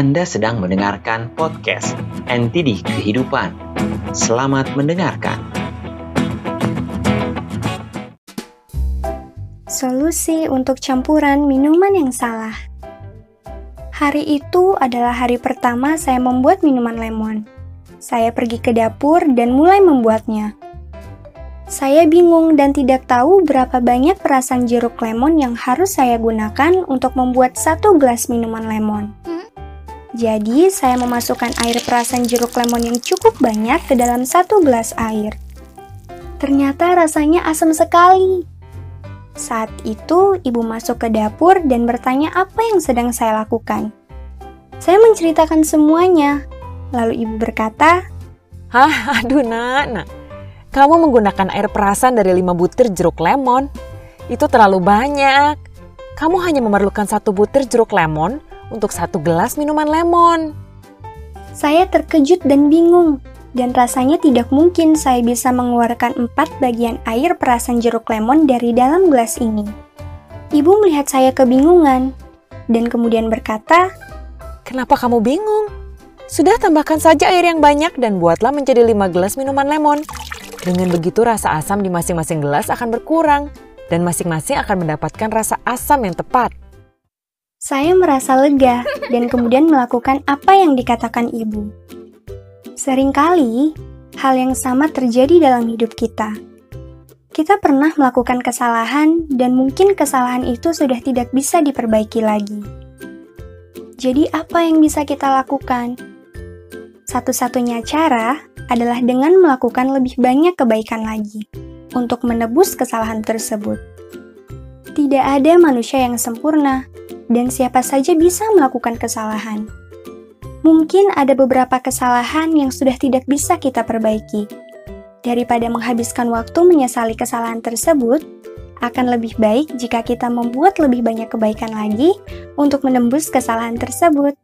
Anda sedang mendengarkan podcast NTD Kehidupan. Selamat mendengarkan. Solusi untuk campuran minuman yang salah. Hari itu adalah hari pertama saya membuat minuman lemon. Saya pergi ke dapur dan mulai membuatnya. Saya bingung dan tidak tahu berapa banyak perasan jeruk lemon yang harus saya gunakan untuk membuat satu gelas minuman lemon. Jadi, saya memasukkan air perasan jeruk lemon yang cukup banyak ke dalam satu gelas air. Ternyata rasanya asam sekali. Saat itu, ibu masuk ke dapur dan bertanya apa yang sedang saya lakukan. Saya menceritakan semuanya. Lalu ibu berkata, Hah, aduh nak, nak. Kamu menggunakan air perasan dari 5 butir jeruk lemon. Itu terlalu banyak. Kamu hanya memerlukan satu butir jeruk lemon untuk satu gelas minuman lemon. Saya terkejut dan bingung, dan rasanya tidak mungkin saya bisa mengeluarkan empat bagian air perasan jeruk lemon dari dalam gelas ini. Ibu melihat saya kebingungan, dan kemudian berkata, Kenapa kamu bingung? Sudah tambahkan saja air yang banyak dan buatlah menjadi 5 gelas minuman lemon. Dengan begitu rasa asam di masing-masing gelas akan berkurang dan masing-masing akan mendapatkan rasa asam yang tepat. Saya merasa lega dan kemudian melakukan apa yang dikatakan ibu. Seringkali, hal yang sama terjadi dalam hidup kita. Kita pernah melakukan kesalahan dan mungkin kesalahan itu sudah tidak bisa diperbaiki lagi. Jadi apa yang bisa kita lakukan? Satu-satunya cara adalah dengan melakukan lebih banyak kebaikan lagi untuk menebus kesalahan tersebut. Tidak ada manusia yang sempurna, dan siapa saja bisa melakukan kesalahan. Mungkin ada beberapa kesalahan yang sudah tidak bisa kita perbaiki. Daripada menghabiskan waktu menyesali kesalahan tersebut, akan lebih baik jika kita membuat lebih banyak kebaikan lagi untuk menembus kesalahan tersebut.